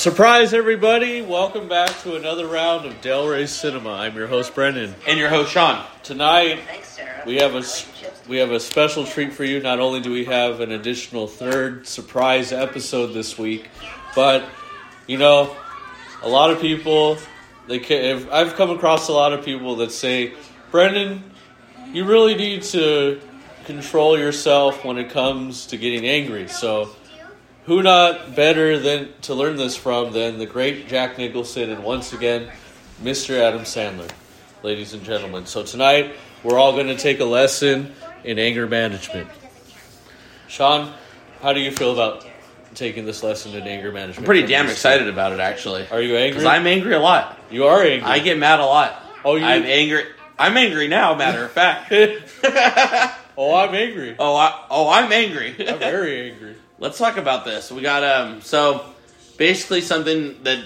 Surprise, everybody! Welcome back to another round of Del Rey Cinema. I'm your host, Brendan. And your host, Sean. Tonight, we have a s- we have a special treat for you. Not only do we have an additional third surprise episode this week, but you know, a lot of people they can, I've come across a lot of people that say, Brendan, you really need to control yourself when it comes to getting angry. So who not better than to learn this from than the great Jack Nicholson and once again Mr. Adam Sandler, ladies and gentlemen. So tonight we're all going to take a lesson in anger management. Sean, how do you feel about taking this lesson in anger management? I'm pretty damn excited about it, actually. Are you angry? Because I'm angry a lot. you are angry. I get mad a lot. Oh, you- I'm angry. I'm angry now, matter of fact. oh, I'm angry. oh, I, oh, I'm angry. I'm very angry. Let's talk about this. We got um. So basically, something that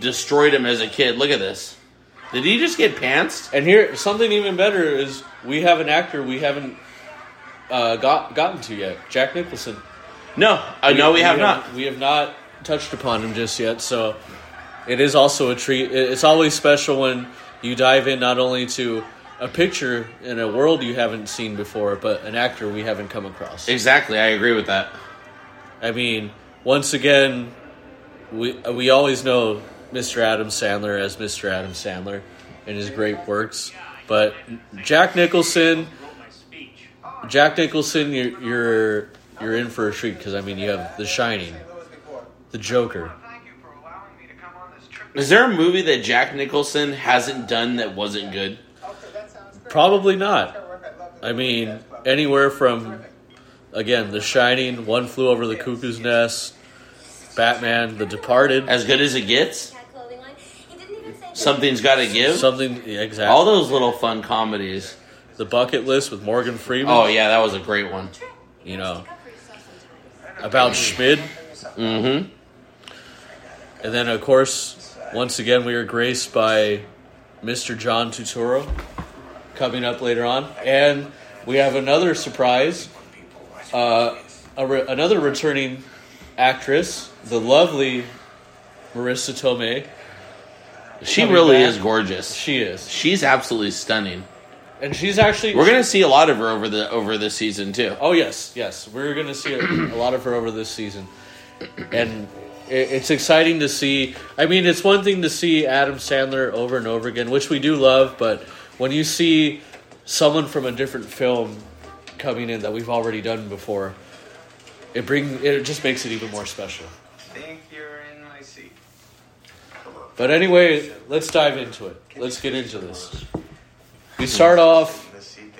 destroyed him as a kid. Look at this. Did he just get pantsed? And here, something even better is we have an actor we haven't uh, got gotten to yet, Jack Nicholson. No, I know we, have not. We have not touched upon him just yet. So it is also a treat. It's always special when you dive in not only to a picture in a world you haven't seen before, but an actor we haven't come across. Exactly, I agree with that. I mean, once again, we we always know Mr. Adam Sandler as Mr. Adam Sandler and his great works, but Jack Nicholson, Jack Nicholson, you're you're, you're in for a treat because I mean you have The Shining, The Joker. Is there a movie that Jack Nicholson hasn't done that wasn't good? Probably not. I mean, anywhere from again The Shining, One Flew Over the Cuckoo's Nest, Batman, The Departed, As good as it gets? Something's got to give? something yeah, exactly. All those little fun comedies. The Bucket List with Morgan Freeman. Oh, yeah, that was a great one. you know, about Schmidt. Mm hmm. And then, of course, once again, we are graced by Mr. John Turturro coming up later on. And we have another surprise uh, a re- another returning actress, the lovely Marisa Tomei. She Coming really back. is gorgeous. She is. She's absolutely stunning. And she's actually. We're gonna see a lot of her over the over this season too. Oh yes, yes, we're going to see a, a lot of her over this season, and it, it's exciting to see. I mean, it's one thing to see Adam Sandler over and over again, which we do love, but when you see someone from a different film coming in that we've already done before, it bring it just makes it even more special. think you're in my seat. But anyway, let's dive into it. Let's get into this. We start off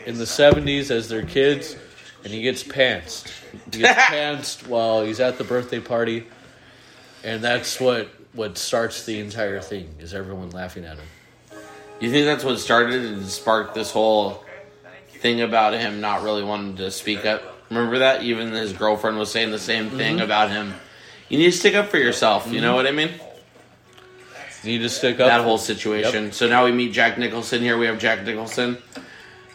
in the 70s as they're kids, and he gets pantsed. He gets pantsed while he's at the birthday party, and that's what what starts the entire thing is everyone laughing at him. You think that's what started and sparked this whole thing about him not really wanting to speak up? Remember that? Even his girlfriend was saying the same thing about him. You need to stick up for yourself. You know what I mean? You need to stick up. that whole situation. So now we meet Jack Nicholson here. We have Jack Nicholson.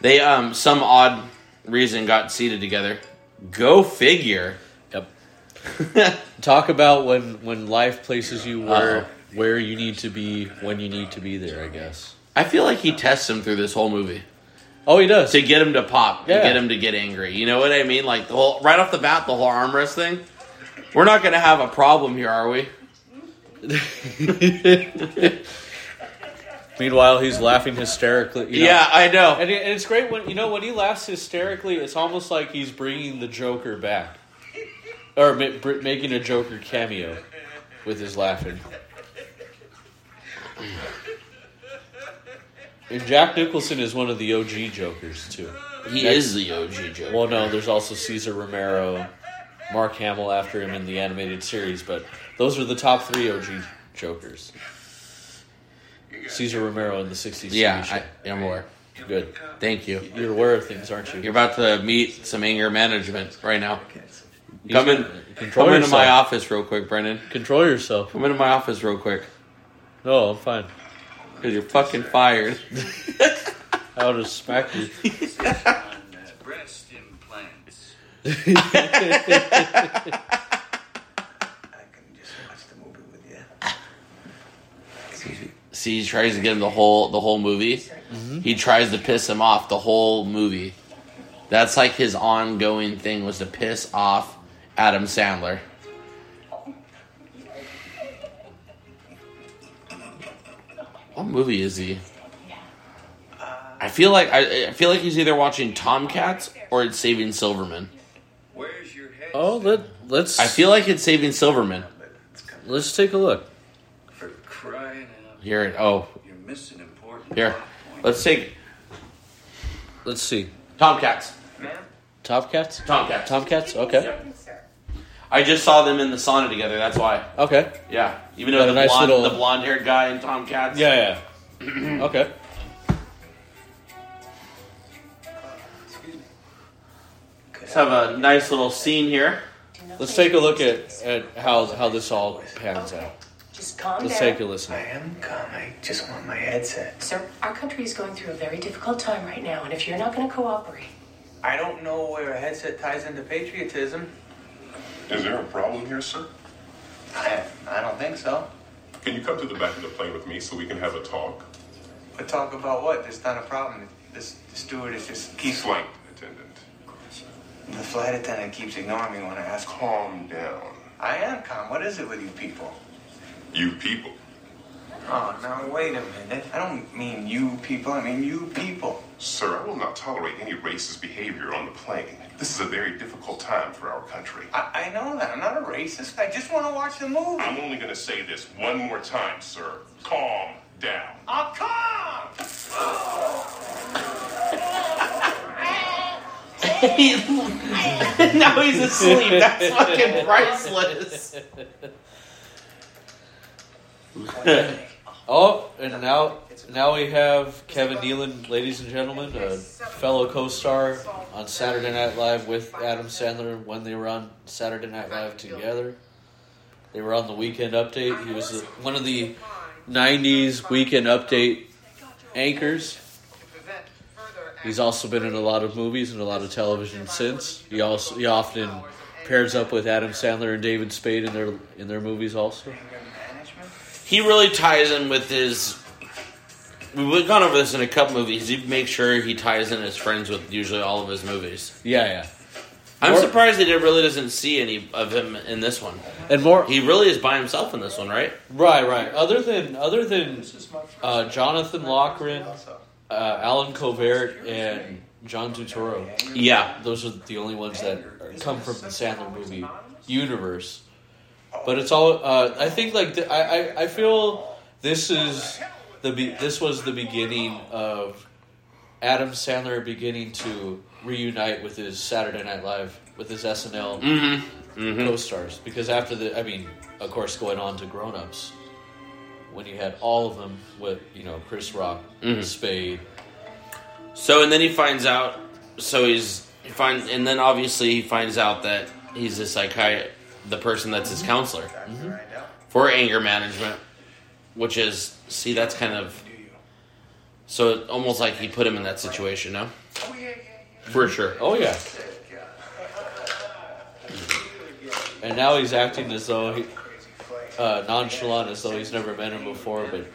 They um some odd reason got seated together. Go figure. Yep. Talk about when when life places you where Uh-oh. where you need to be when you need to be there. I guess. I feel like he tests him through this whole movie Oh, he does. to get him to pop, Yeah. to get him to get angry. You know what I mean? Like the whole right off the bat, the whole armrest thing. We're not going to have a problem here, are we? Meanwhile, he's laughing hysterically. you know. Yeah, I know. And, it, and it's great when you know when he laughs hysterically. It's almost like he's bringing the Joker back, or ma- br- making a Joker cameo with his laughing. And Jack Nicholson is one of the OG Jokers too. He Next- is the OG Joker. Well, no, there's also Cesar Romero, Mark Hamill after him in the animated series, but those are the top three OG Jokers. Cesar Romero in the '60s. yeah. I, I'm aware. good. Thank you. You're aware of things, aren't you? You're about to meet some anger management right now. He's Come in, control come into my office real quick, Brendan. Control yourself. Come into my office real quick No, I'm fine. Because you're fucking fired. I would have smacked you. Breast implants. I can just watch the movie with you. Excuse me. See, he tries to get him the whole the whole movie. Mm-hmm. He tries to piss him off the whole movie. That's like his ongoing thing was to piss off Adam Sandler. What movie is he? Uh, I feel like I, I feel like he's either watching Tomcats or it's Saving Silverman. Where's your head? Oh, let let's. I feel like it's Saving Silverman. Let's take a look. For crying out. Here, it- oh, You're missing important here. Let's take Let's see. Tomcats. Ma'am? Top cats. Tomcats. Tomcats. Okay. I just saw them in the sauna together. That's why. Okay. Yeah, even Got though a the nice blonde, little- the blonde-haired guy in Tomcats. Yeah. Yeah. okay. Let's have a nice little scene here. Let's take a look at, at how how this all pans out. Just calm Let's down. take a listen. I am calm. I just want my headset. Sir, our country is going through a very difficult time right now, and if you're not going to cooperate, I don't know where a headset ties into patriotism. Is there a problem here, sir? I, I don't think so. Can you come to the back of the plane with me so we can have a talk? A talk about what? There's not a problem. This the stewardess just keeps Flight attendant, The flight attendant keeps ignoring me when I ask. calm down. I am calm. What is it with you people? You people. Oh, now wait a minute. I don't mean you people. I mean you people. Sir, I will not tolerate any racist behavior on the plane. This is a very difficult time for our country. I, I know that. I'm not a racist. I just want to watch the movie. I'm only going to say this one more time, sir. Calm down. I'll calm. now he's asleep. That's fucking priceless. Oh, and now now we have Kevin Nealon, ladies and gentlemen, a fellow co-star on Saturday Night Live with Adam Sandler when they were on Saturday Night Live together. They were on the Weekend Update. He was one of the '90s Weekend Update anchors. He's also been in a lot of movies and a lot of television since. He also he often pairs up with Adam Sandler and David Spade in their in their movies also. He really ties in with his. We've gone over this in a couple movies. He makes sure he ties in his friends with usually all of his movies. Yeah, yeah. I'm More- surprised that it really doesn't see any of him in this one. And more He really is by himself in this one, right? Right, right. Other than other than uh, Jonathan Loughran, uh, Allen Covert, and John Turturro, Yeah. those are the only ones that are- come from the Sandler movie universe. But it's all. Uh, I think like the, I, I I feel this is the be, this was the beginning of Adam Sandler beginning to reunite with his Saturday Night Live with his SNL Mm-hmm. co-stars because after the I mean of course going on to Grown Ups when you had all of them with you know Chris Rock, Mm-hmm. Spade, So and then he finds out. So he's he finds, and then obviously he finds out that he's a psychiatrist, the person that's his counselor for anger management, which is see that's kind of so it, almost like he put him in that situation, no? For sure. oh yeah, and now he's acting as though he uh, nonchalant as though he's never met him before, but.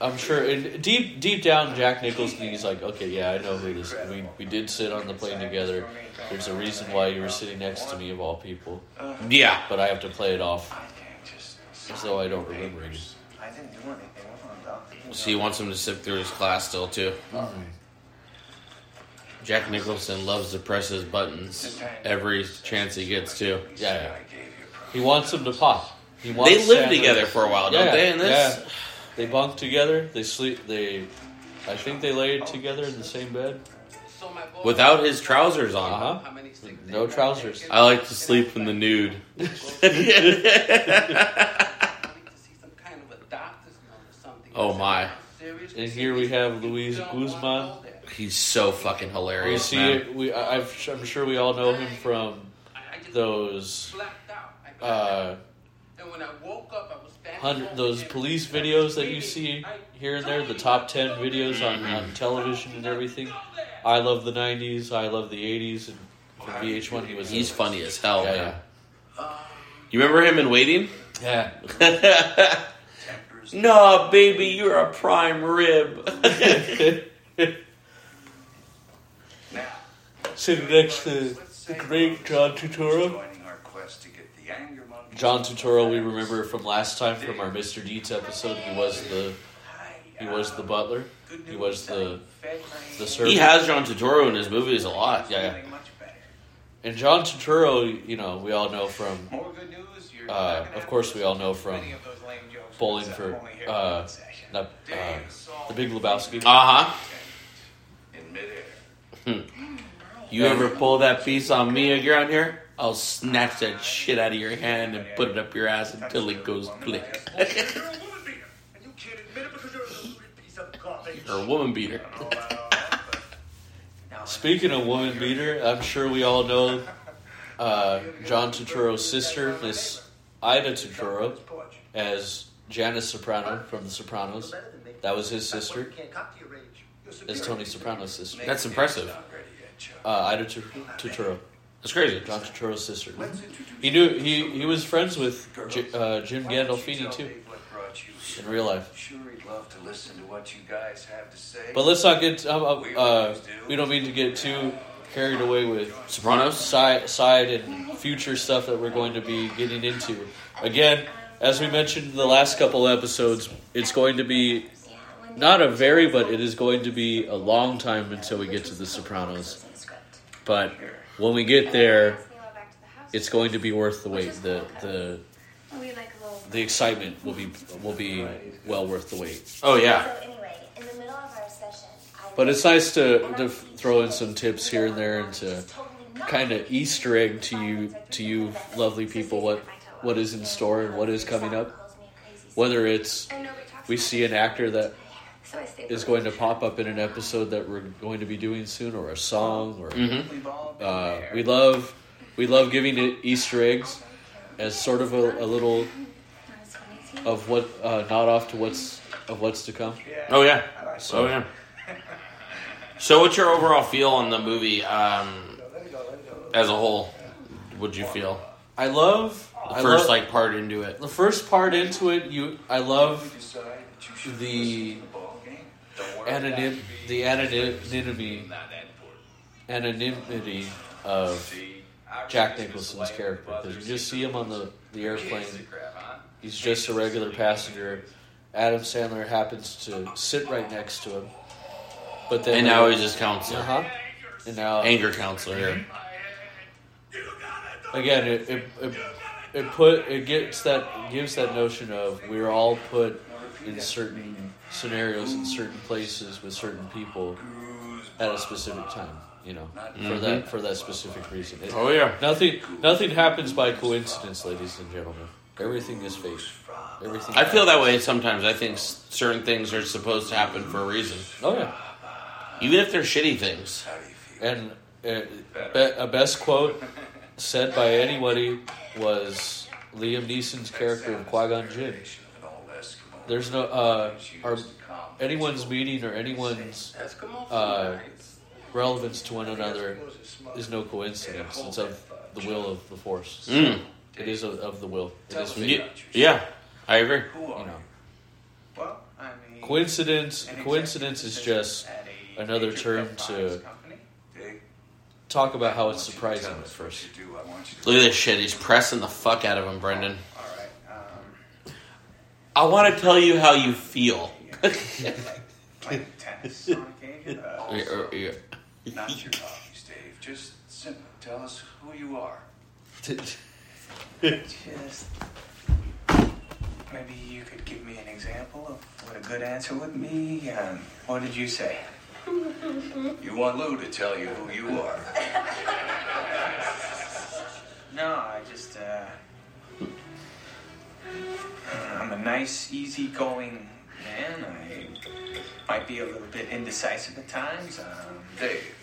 I'm sure, and deep deep down, Jack Nicholson, he's like, okay, yeah, I know who this. We we did sit on the plane together. There's a reason why you were sitting next to me, of all people. Yeah. But I have to play it off as though I don't remember any. I didn't do anything wrong, though. So he wants him to sit through his class still too. Jack Nicholson loves to press his buttons every chance he gets to. Yeah, yeah. He wants him to pop. He wants They live Sandler- together for a while, don't Yeah, they? In this, yeah. They bunk together. They sleep. They, I think they lay together in the same bed. without his trousers on. Uh huh. No trousers. I like to sleep in the nude. Oh, my. And here we have Luis Guzman. He's so fucking We hilarious. see man. it. We, I, I've, I'm sure we all know him from those uh, hundred those police videos that you see here and there. The top ten videos on, on television and everything. I love the '90s. I love the '80s. And from VH1, he was. He's funny as hell, Yeah, man. You remember him in Waiting? yeah. no, baby, you're a prime rib. now, Sitting next to the great John Turturro. John Turturro, we remember from last time from our Mr. Deeds episode. He was the he was the butler. He was the the servant. he has John Turturro in his movies a lot. Yeah, yeah. And John Turturro, you know, we all know from. More good news. You're Uh, of course, we all know from many of those lame jokes Bowling for I'm only here uh, one session. not, uh, the Big Lebowski. Uh huh. In midair. You ever pull that piece on me around here? I'll snatch that shit out of your hand and put it up your ass until it goes click. You're a woman beater, and you can't admit it because you're a stupid piece of garbage. Or a woman beater. Speaking of woman beater, I'm sure we all know uh, John Turturro's sister, Miss Ida Turturro, as Janice Soprano from The Sopranos. That was his sister, as Tony Soprano's sister. That's impressive. Uh, Ida Tur- Turturro, That's crazy. John Turturro's sister. He knew he he was friends with J- uh, Jim Gandolfini too in real life. Sure, he'd love to listen to what you guys have to say. But let's not get. Um, uh, uh, we don't mean to get too carried away with Sopranos? side, side and future stuff that we're going to be getting into. Again, as we mentioned in the last couple episodes, it's going to be not a very, but it is going to be a long time until we get to The Sopranos. But when we get there, it's going to be worth the wait. The the the excitement will be will be well worth the wait. Oh, yeah. So anyway, in the middle of our session, I But it's nice to, to throw in some tips here and there and to kind of Easter egg to you to you lovely people what what is in store and what is coming up. Whether it's we see an actor that is going to pop up in an episode that we're going to be doing soon, or a song, or uh, we love we love giving it Easter eggs as sort of a, a little of what uh, nod off to what's of what's to come. Oh, yeah. So- Oh, yeah. So, what's your overall feel on the movie um, as a whole? Would you feel? I love The I first, love- like, part into it. the first part into it. You, I love the anonym, the anonymity, anonymity of Jack Nicholson's character because you just see him on the the airplane. He's just a regular passenger. Adam Sandler happens to sit right next to him, but then And now he's his counselor. uh huh, and now Anger counselor here. again it, it, it, it put it gets that gives that notion of we're all put in certain scenarios in certain places with certain people at a specific time you know for that for that specific reason It- Oh, yeah. nothing nothing happens by coincidence ladies and gentlemen everything is fate everything I feel that way sometimes. I think certain things are supposed to happen for a reason. oh yeah Even if they're shitty things. And uh, be- a best quote said by anybody was Liam Neeson's character of Qui Gon Jinn. There's no uh, our anyone's meeting or anyone's uh, relevance to one another is no coincidence. It's of the will of the Force. Mm. It is of, of the will. It is fate. Yeah, yeah, I agree. You know, Well, I mean, coincidence. Coincidence is just position at a another term to company. Talk about how it's surprising at first. Look at this shit. He's pressing the fuck out of him, Brendan. All right. Um, I want to tell you how you feel. Playing tennis on occasion. Uh, Yeah, uh, yeah. Not your hobbies, Dave. Just simply tell us who you are. just maybe you could give me an example of what a good answer would be. Um, what did you say? You want Lou to tell you who you are. No, I just uh, I'm a nice, easygoing man. I might be a little bit indecisive at times. Um, Dave,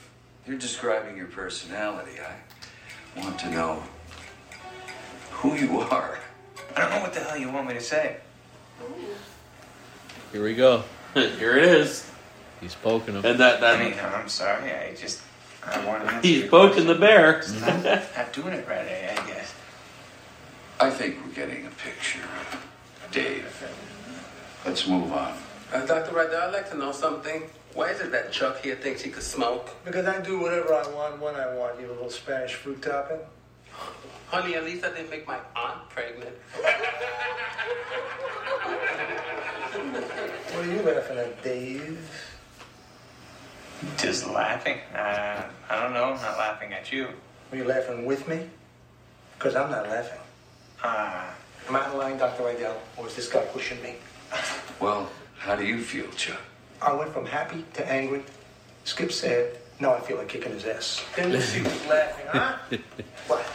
you're describing your personality. I want to know who you are. I don't know what the hell you want me to say. Here we go. Here it is. He's poking him. And that, I that mean, I'm sorry. I just I want to. he's your poking the question. bear. Not doing it right, I, I guess. I think we're getting a picture. Of Dave, let's move on. Uh, Dr. Rydell, I'd like to know something. Why is it that Chuck here thinks he could smoke? Because I do whatever I want when I want. You a little Spanish fruit topping. Honey, at least I didn't make my aunt pregnant. What are you laughing at, Dave? Just laughing. Uh, I don't know. I'm not laughing at you. Are you laughing with me? Because I'm not laughing. Uh, Am I lying, Dr. Rydell, or is this guy pushing me? Well, how do you feel, Chuck? I went from happy to angry. Skip said, now I feel like kicking his ass. Then you see who's laughing, huh? what?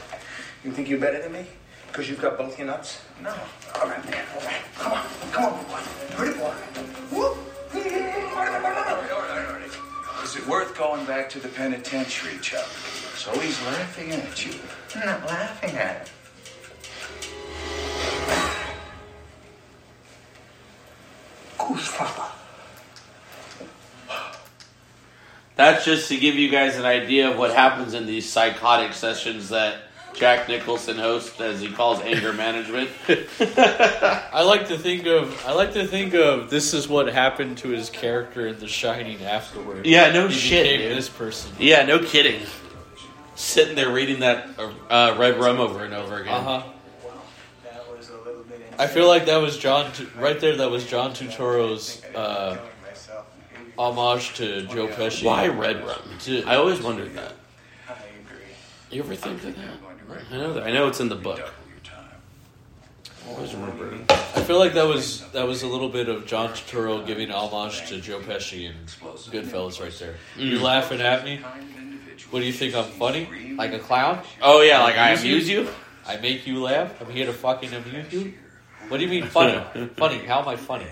You think you're better than me? Because you've got both your nuts? no. All right, man. All right. Come on. Come on, boy. Pretty boy. Worth going back to the penitentiary, Chuck? So he's laughing at you. I'm not laughing at him. Who's Papa? That's just to give you guys an idea of what happens in these psychotic sessions that Jack Nicholson host as he calls anger management. I like to think of I like to think of this is what happened to his character in The Shining afterward. Yeah, no he shit, became dude. This person. yeah, no kidding. Sitting there reading that uh, red rum over and over again. Uh huh. That was a little bit. I feel like that was John right there. That was John Turturro's uh, homage to Joe Pesci. Why red rum? I always wondered that. I agree. You ever think of that? I know that. I know it's in the book. Double your time. I always remember. I feel like that was that was a little bit of John Turturro giving homage to Joe Pesci and Goodfellas right there. Mm. You're laughing at me. Kind of individual. What do you think? I'm funny? Like a clown? Oh yeah, like I Amuse you? amuse you. I make you laugh? I'm here to fucking amuse you? What do you mean funny? funny? How am I funny?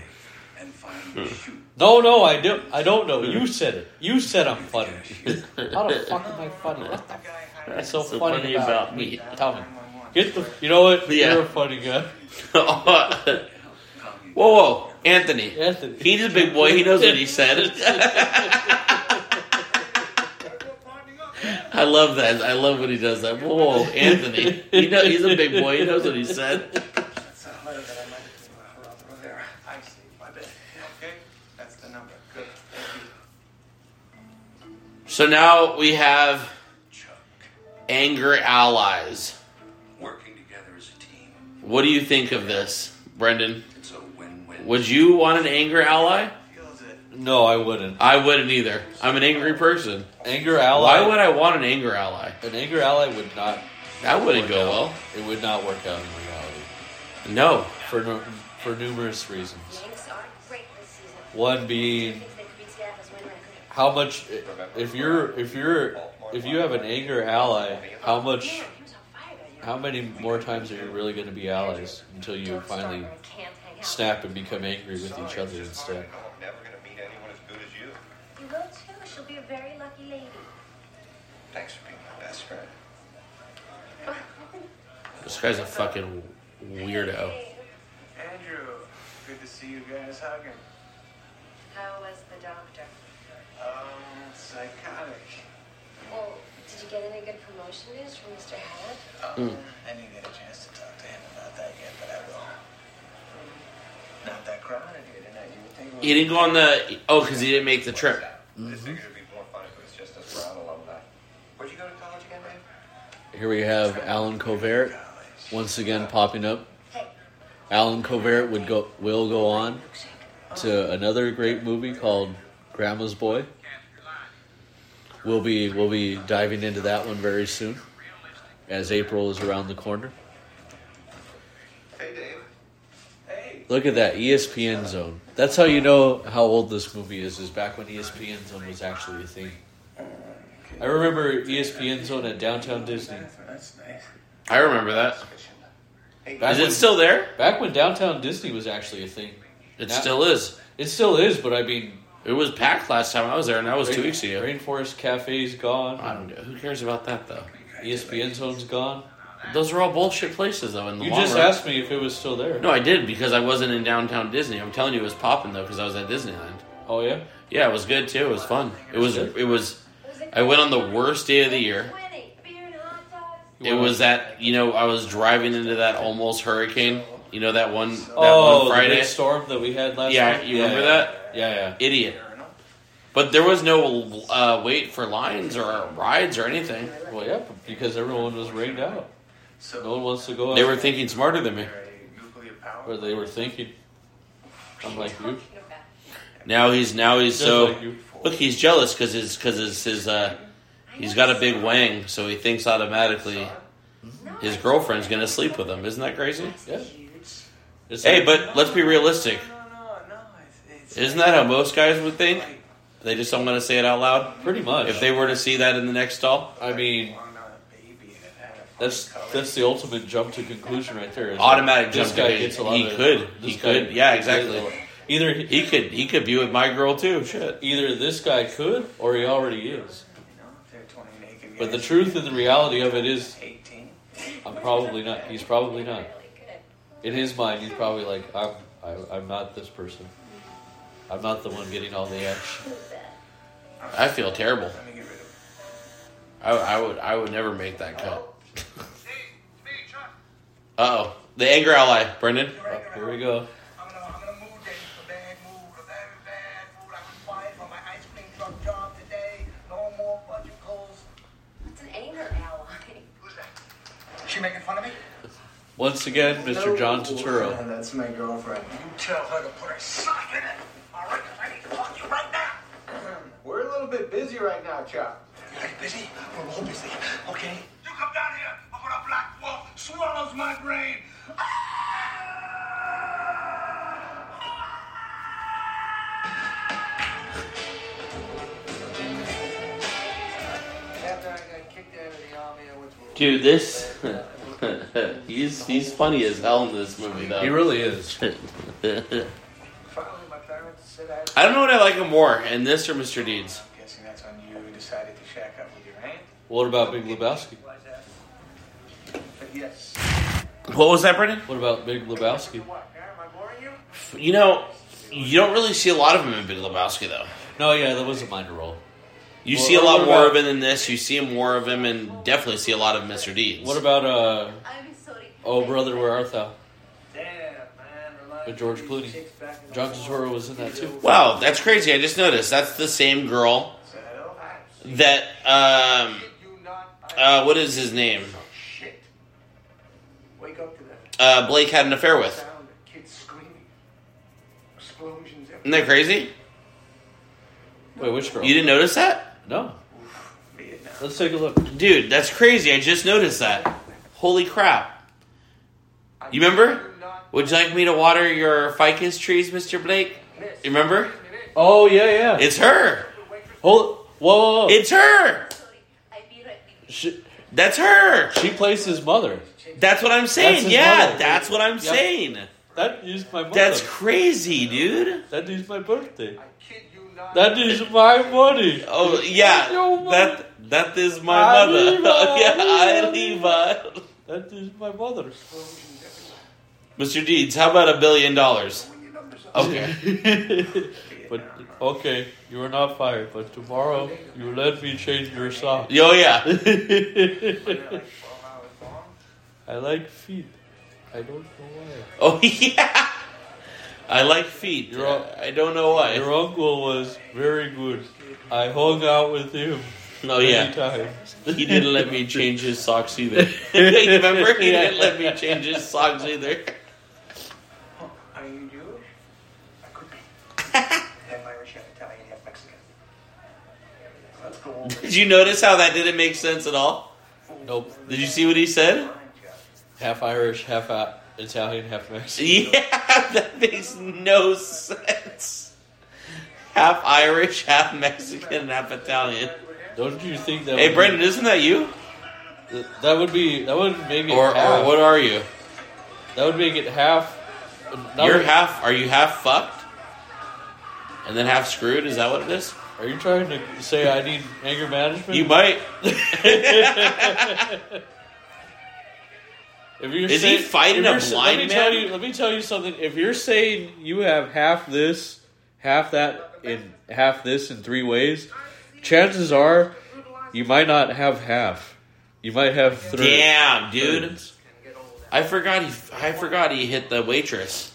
And finally shoot. No, no, I do. I don't know. Hmm. You said it. You said I'm funny. How the fuck am I funny? What the fuck is so, So funny, funny about, about me? me. Tell me. Get the. You know what? Yeah. You're a funny guy, whoa, whoa, Anthony. Anthony. He's a big boy. He knows what he said. I love that. I love when he does that. Whoa, Anthony. He know, he's a big boy. He knows what he said. So now we have Chuck. anger allies. Working together as a team. What do you think of this, Brendan? It's a win-win. Would you want an anger ally? No, I wouldn't. I wouldn't either. I'm an angry person. Anger ally. Why would I want an anger ally? an anger ally would not? That wouldn't work go out. well. It would not work out in reality No. for no, for numerous reasons. Yanks aren't great this season. One being how much if you're if you're if you have an anger ally, how much Man, he was on fire that year. how many more times are you really going to be allies until you finally where I can't hang out. snap and become angry with each other instead? I'm never going to meet anyone as good as you. You will too. She'll be a very lucky lady. Thanks for being my best friend. This guy's a fucking weirdo. Andrew, good to see you guys hugging. How was the doctor? Um, psychotic. Well, did you get any good promotion news from Mr. Howard? Um, I didn't get a chance to talk to him about that yet, but I will. Not that crowded here tonight. You would think. He didn't go on the. Oh, because he didn't make the trip. I just figured it'd be more fun if it was just us Brown alumni. Where'd you go to college again, Dave? Here we have Allen Covert once again popping up. Allen Covert would go will go on to another great movie called Grandma's Boy. We'll be we'll be diving into that one very soon, as April is around the corner. Hey, Dave. Hey. Look at that ESPN Zone. That's how you know how old this movie is. Is back when ESPN Zone was actually a thing. I remember ESPN Zone at Downtown Disney. That's nice. I remember that. Back Is when- it still there? Back when Downtown Disney was actually a thing. It Now- still is. It still is, but I mean, It was packed last time I was there, and that was two weeks ago. Rainforest Cafe's gone. I don't know. Who cares about that though? ESPN Zone's gone. Those are all bullshit places though. In the You long just run. asked me if it was still there. No, I did because I wasn't in downtown Disney. I'm telling you, it was popping though because I was at Disneyland. Oh yeah. Yeah, it was good too. It was fun. It was. It was. I went on the worst day of the year. It was that you know I was driving into that almost hurricane. You know that one that oh, one Friday. storm that we had last. Yeah, night? you remember that? Yeah, yeah. Idiot. But there was no uh, wait for lines or rides or anything. Well, yeah, because everyone was rained out. So No one wants to go. They out were thinking smarter than me. Or they were thinking. I'm like you. Now he's now he's Just so like look he's jealous because his because his his uh he's got a big wang so he thinks automatically his girlfriend's gonna sleep with him isn't that crazy Yeah. It's hey like- but let's be realistic No, no, no. isn't that how most guys would think they just don't want to say it out loud pretty much. if they were to see that in the next stall I mean, that's that's the ultimate jump to conclusion right there. is that Automatic This jump to guy conclusion. gets a lot He of. could. He could. Yeah, exactly. Either he, he could he could be with my girl too shit either this guy could or he already is. But the truth and the reality of it is, I'm probably not. He's probably not. In his mind, he's probably like, I'm. I, I'm not this person. I'm not the one getting all the action. I feel terrible I, I would I would never make that cut uh oh the anger ally Brendan Here we go. It's an anger ally. She making fun of me? Once again, Mr. John Turturro. That's my girlfriend. You tell her to put her sock in it. All right, 'cause I need to talk to you right now. We're a little bit busy right now, Chuck. You guys busy? We're all busy. Okay? You come down here before a black wolf swallows my brain. After I got kicked out of the army, I went dude this he's he's funny as hell in this movie though He really is. Finally, my parents said I I don't know what I like him more in this or Mr. Deeds I'm guessing that's when you decided to shack up with your aunt. What about Big Lebowski? Yes. what was that Brendan What about Big Lebowski? What, Am I boring you? you know you don't really see a lot of him in Big Lebowski though No, yeah, that was a minor role. You Well, see a lot more about- of him in this you see more of him and definitely see a lot of Mr. Deeds What about uh? I'm sorry. Oh, brother, where art thou? Damn, man. remind With George Clooney. these chicks back in the John fall. Turturro was in that too. wow that's crazy I just noticed that's the same girl that um You not. I- uh what is his name Shit. Wake up to that uh Blake had an affair with kids screaming. Explosions isn't that crazy Wait, which girl? you didn't notice that No. Vietnam. Let's take a look. Dude, that's crazy. I just noticed that. Holy crap. You remember? Would you like me to water your ficus trees, Mr. Blake? You remember? Oh yeah, yeah. It's her. Hold. Whoa, whoa, whoa. It's her. I'll be right with she, That's her. she plays his mother. That's what I'm saying. That's yeah, mother. that's what I'm Yep. saying. That is my mother. That's crazy, dude. that is my birthday. I kid you not. That is my money. Oh yeah, Yo, that that is my mother. Arriba, yeah, I arriba. That is my mother. Mr. Deeds, how about a billion dollars? Okay. but okay, you are not fired. But tomorrow you let me change your sock. Oh yeah. I like feet. I don't know why. Oh yeah. I like feet. Your, uh, I don't know why. Your uncle was very good. I hung out with him. Oh yeah, times. he didn't let me change his socks either. Remember, he didn't let me change his socks either. Are you Jewish? Half Irish, half Italian, half Mexican. That's cool. Did you notice how that didn't make sense at all? Nope. Did you see what he said? Half Irish, half out. Italian, half Mexican. Yeah, that makes no sense. Half Irish, half Mexican, and half Italian. Don't you think that? Hey, would Brendan, isn't that you? Be, that would be that would make it Or, half. or what are you? That would make it half. You're would- half. Are you half fucked? And then half screwed? Is that what it is? Are you trying to say I need anger management? You might. If you're Is he fighting if a you're sa- blind let me Tell man? you, let me tell you something. If you're saying you have half this, half that, in half this in three ways, chances are you might not have half. You might have three. Damn, dude. thirds. I forgot he. I forgot he hit the waitress.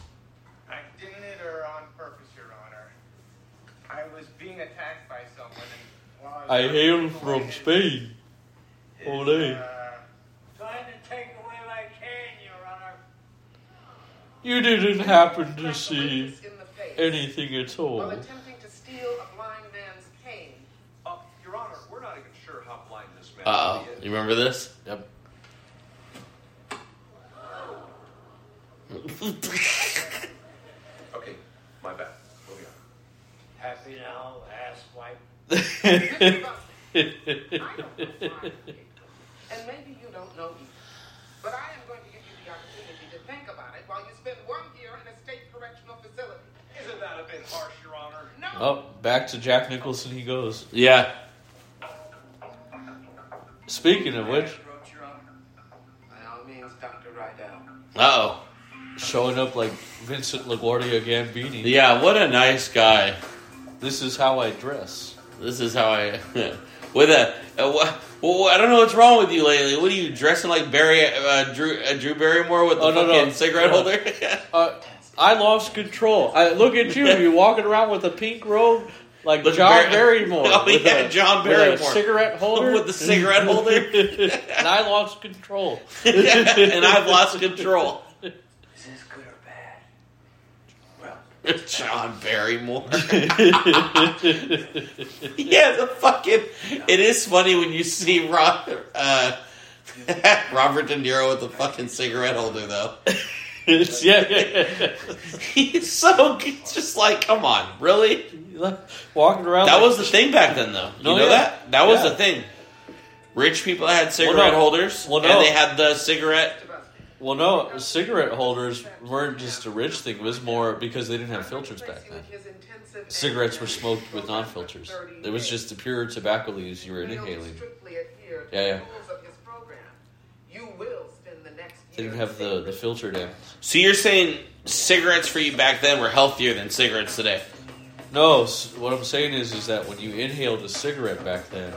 I didn't hit her on purpose, Your Honor. I was being attacked by someone, and while I was I hail from Spain. Ole. Trying to take away my cane, Your Honor. You didn't happen to see anything at all. attempting to steal a blind man's cane. Uh, Your Honor, we're not even sure how blind this man Uh oh. really is. You remember this? Yep. Okay, my bad. Moving on. Happy now, ass wipe. And maybe you don't know either. But I am going to give you the opportunity to think about it while you spend one year in a state correctional facility. Isn't that a bit harsh, Your Honor? No. Oh, back to Jack Nicholson he goes. Yeah. Speaking of which, By all means, Dr. Rydell. Uh oh. showing up like Vincent LaGuardia Gambini. Yeah, what a nice guy. This is how I dress. This is how I. with a. a wha- well, I don't know what's wrong with you lately. What are you dressing like Barry, uh, Drew, uh, Drew Barrymore with the Oh, no, fucking no. cigarette No. holder? Uh, I lost control. I look at you. You're walking around with a pink robe like Look, John Bar- Barrymore. Oh, with yeah, a- John with a Barrymore. cigarette holder With the cigarette holder. and I lost control. and I've lost control. Is this good or bad? Well John Barrymore. yeah, the fucking. It is funny when you see Rob, uh, Robert De Niro with the fucking cigarette holder, though. It's- yeah, yeah, yeah. He's so. It's just like, come on, really? Walking around. That like- was the thing back then, though. You No, know yeah. that? That was Yeah. the thing. Rich people had Well, cigarette no. holders, Well, no. and they had the cigarette. Well, no, cigarette holders weren't just a rich thing. It was more because they didn't have filters back then. Cigarettes were smoked with non-filters. It was just the pure tobacco leaves you were inhaling. Yeah, yeah. You will spend the next They didn't have the, the filter down. So you're saying cigarettes for you back then were healthier than cigarettes today? No, what I'm saying is, is that when you inhaled a cigarette back then,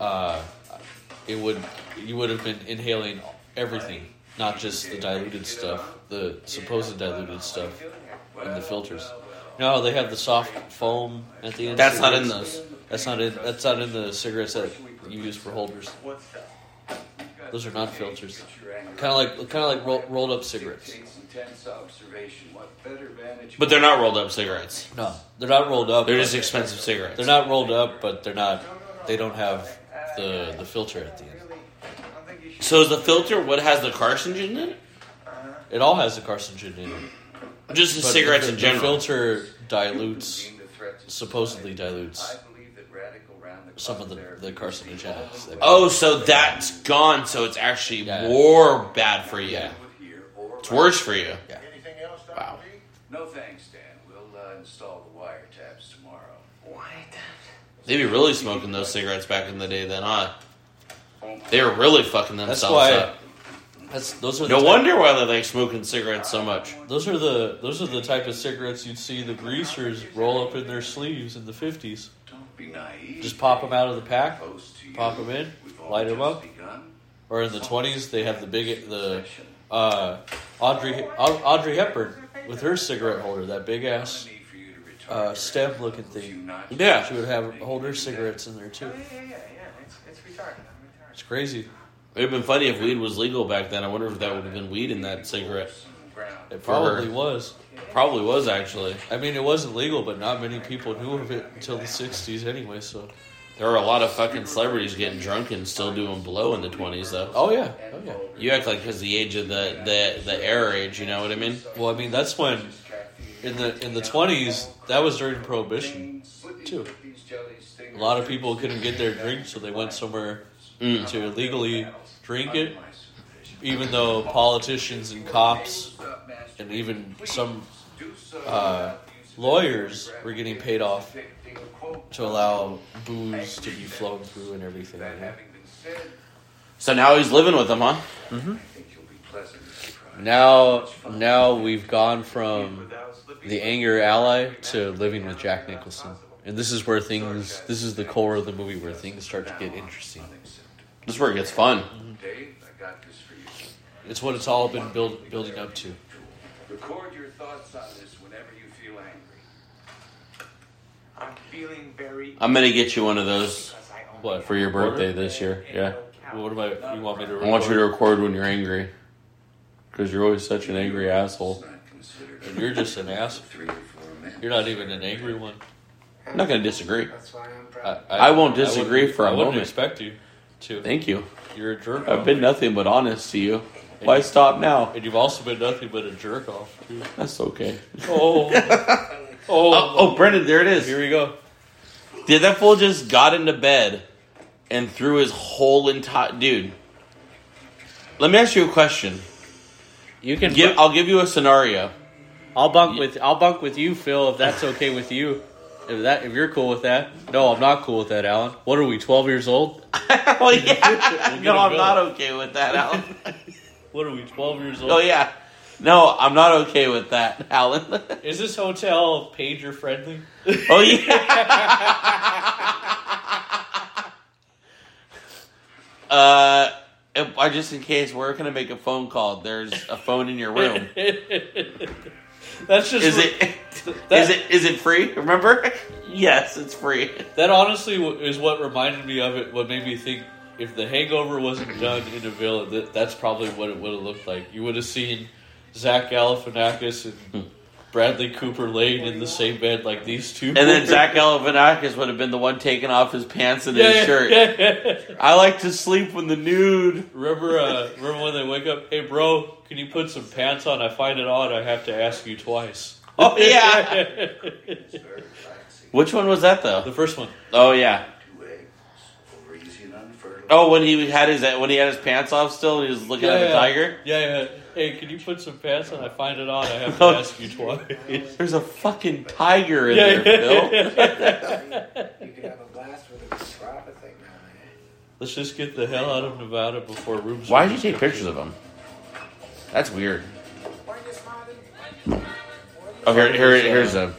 uh, it would you would have been inhaling everything, not just the diluted stuff, the supposed diluted stuff, in the filters. No, they have the soft foam at the end. That's not in those. That's not in. That's not in the cigarettes that you use for holders. Those are not filters. Kind of like kind of like roll, rolled up cigarettes. Intense observation. What better vantage But they're not rolled up cigarettes. No, they're not rolled up. They're just expensive cigarettes. They're not rolled up, but they're not. They don't have the the filter at the end. So is the filter what has the carcinogen in it? Uh-huh. It all has the carcinogen in it. Just the But cigarettes the, in general. The filter dilutes, supposedly dilutes some of the, the carcinogenics. that- Oh, so that's gone. So it's actually more bad for you. It's worse for you. Anything else, Wow. No thanks, Dan. We'll uh, install the wiretaps tomorrow. They'd be really smoking those cigarettes back in the day, then, huh? They were really fucking That's themselves why. up. That's those are No type- wonder why they like smoking cigarettes so much. Those are the those are the type of cigarettes you'd see the greasers roll up in their sleeves in the fifties. Be naive. Just pop them out of the pack, pop them in, light them up. Or in the twenties, they have the big the uh, Audrey Audrey Hepburn with her cigarette holder, that big ass uh, stem looking thing. Yeah. she would have hold her cigarettes in there too. Yeah, yeah, yeah. It's, it's retarded. It's crazy. It would have been funny if weed was legal back then. I wonder if that would have been weed in that cigarette. It probably was. Probably was actually. I mean, it wasn't legal, but not many people knew of it until the '60s anyway. So, There were a lot of fucking celebrities getting drunk and still doing blow in the twenties, though. oh yeah, oh yeah. You act like because the age of the the the air age, you know what I mean? Well, I mean, that's when in the in the '20s that was during Prohibition too. A lot of people couldn't get their drink, so they went somewhere Mm. to legally drink it. Even though politicians and cops and even some uh, lawyers were getting paid off to allow booze to be flown through and everything. you know? So now he's living with them, huh? Now, now we've gone from the anger ally to living with Jack Nicholson, and this is where things. This is the core of the movie where things start to get interesting. This is where it gets fun. Dave, I got this for you. It's what it's all been build, building up to. Record your thoughts on this whenever you feel angry. I'm feeling very. I'm gonna get you one of those What for your birthday this year. Yeah, What am I? You want me to? I want you to record? record when you're angry, because you're always such an angry asshole. And you're just an ass. You're not even an angry one. I'm not gonna disagree. I'm. I, I won't disagree wouldn't- for a I wouldn't moment. expect you to. Thank you. You're a jerk. I've been nothing but honest to you. Why stop now? and you've also been nothing but a jerk off. Too. That's okay. Oh, Oh, oh, oh, Brendan, there it is. Here we go. Did that fool just got into bed and threw his whole entire dude? Let me ask you a question. You can Give, I'll give you a scenario. I'll bunk with I'll bunk with you, Phil, if that's okay with you. If that if you're cool with that. No, I'm not cool with that, Alan. What are we, twelve years old? oh yeah. We'll no, I'm bill. not okay with that, Alan. What are we, twelve years old? oh yeah. No, I'm not okay with that, Alan. Is this hotel pager friendly? oh yeah. uh, if, uh, just in case, we're gonna make a phone call. There's a phone in your room. That's just Is what- it? that- Is it? Is it free? Remember? yes, it's free. That honestly is what reminded me of it. What made me think if the Hangover wasn't done in a villa, that, that's probably what it would have looked like. You would have seen Zach Galifianakis and Bradley Cooper laying in the same bed like these two. And then Zach Galifianakis would have been the one taking off his pants and Yeah, his yeah, shirt. yeah. I like to sleep when the nude. Remember, uh, remember when they wake up? Hey, bro, can you put some pants on? I find it odd. I have to ask you twice. Oh yeah. Which one was that though? the first one. Oh yeah. Two eggs, over easy and unfertile. Oh, when he had his when he had his pants off still, and he was looking at the yeah. tiger. Yeah, yeah. Hey, can you put some pants on? I find it odd. I have to oh. ask you twice. There's a fucking tiger in Yeah, there, Phil. You could have a blast with a Strava thing. Let's just get the hell out of Nevada before room Why did you take pictures of him? That's weird. Why you smiling? Oh, here, here, here's a.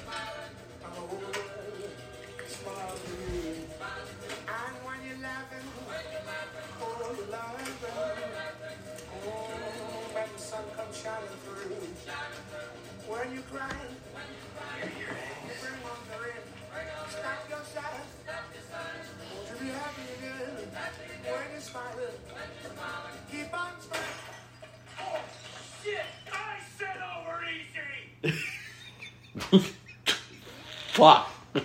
Fuck. Then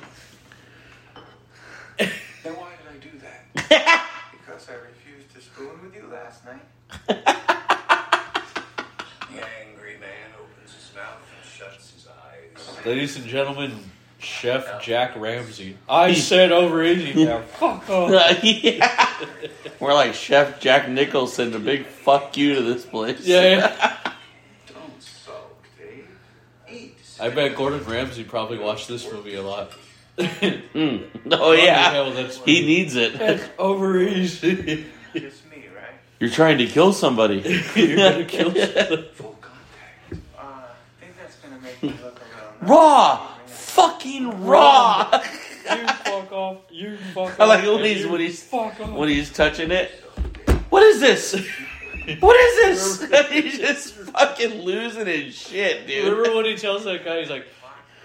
why did I do that? because I refused to spoon with you last night. The angry man opens his mouth and shuts his eyes. Ladies and gentlemen, Chef Jack Ramsay. I said over easy now. Fuck off. yeah. We're like Chef Jack Nicholson. A big fuck you to this place. Yeah, yeah. Don't sulk, Dave. Eat. I bet Gordon Ramsay probably watched this movie a lot. Mm. Oh Bloody yeah. hell, He needs it. That's over easy. Just me, right? You're trying to kill somebody. You're gonna kill someone. Full contact. Uh, I think that's gonna make me look a little raw. Fucking raw. You fuck off. You fuck off. I like it when he's when he's fuck off. when he's touching it. What is this? What is this? he's just fucking losing his shit, dude. Remember when he tells that guy, he's like,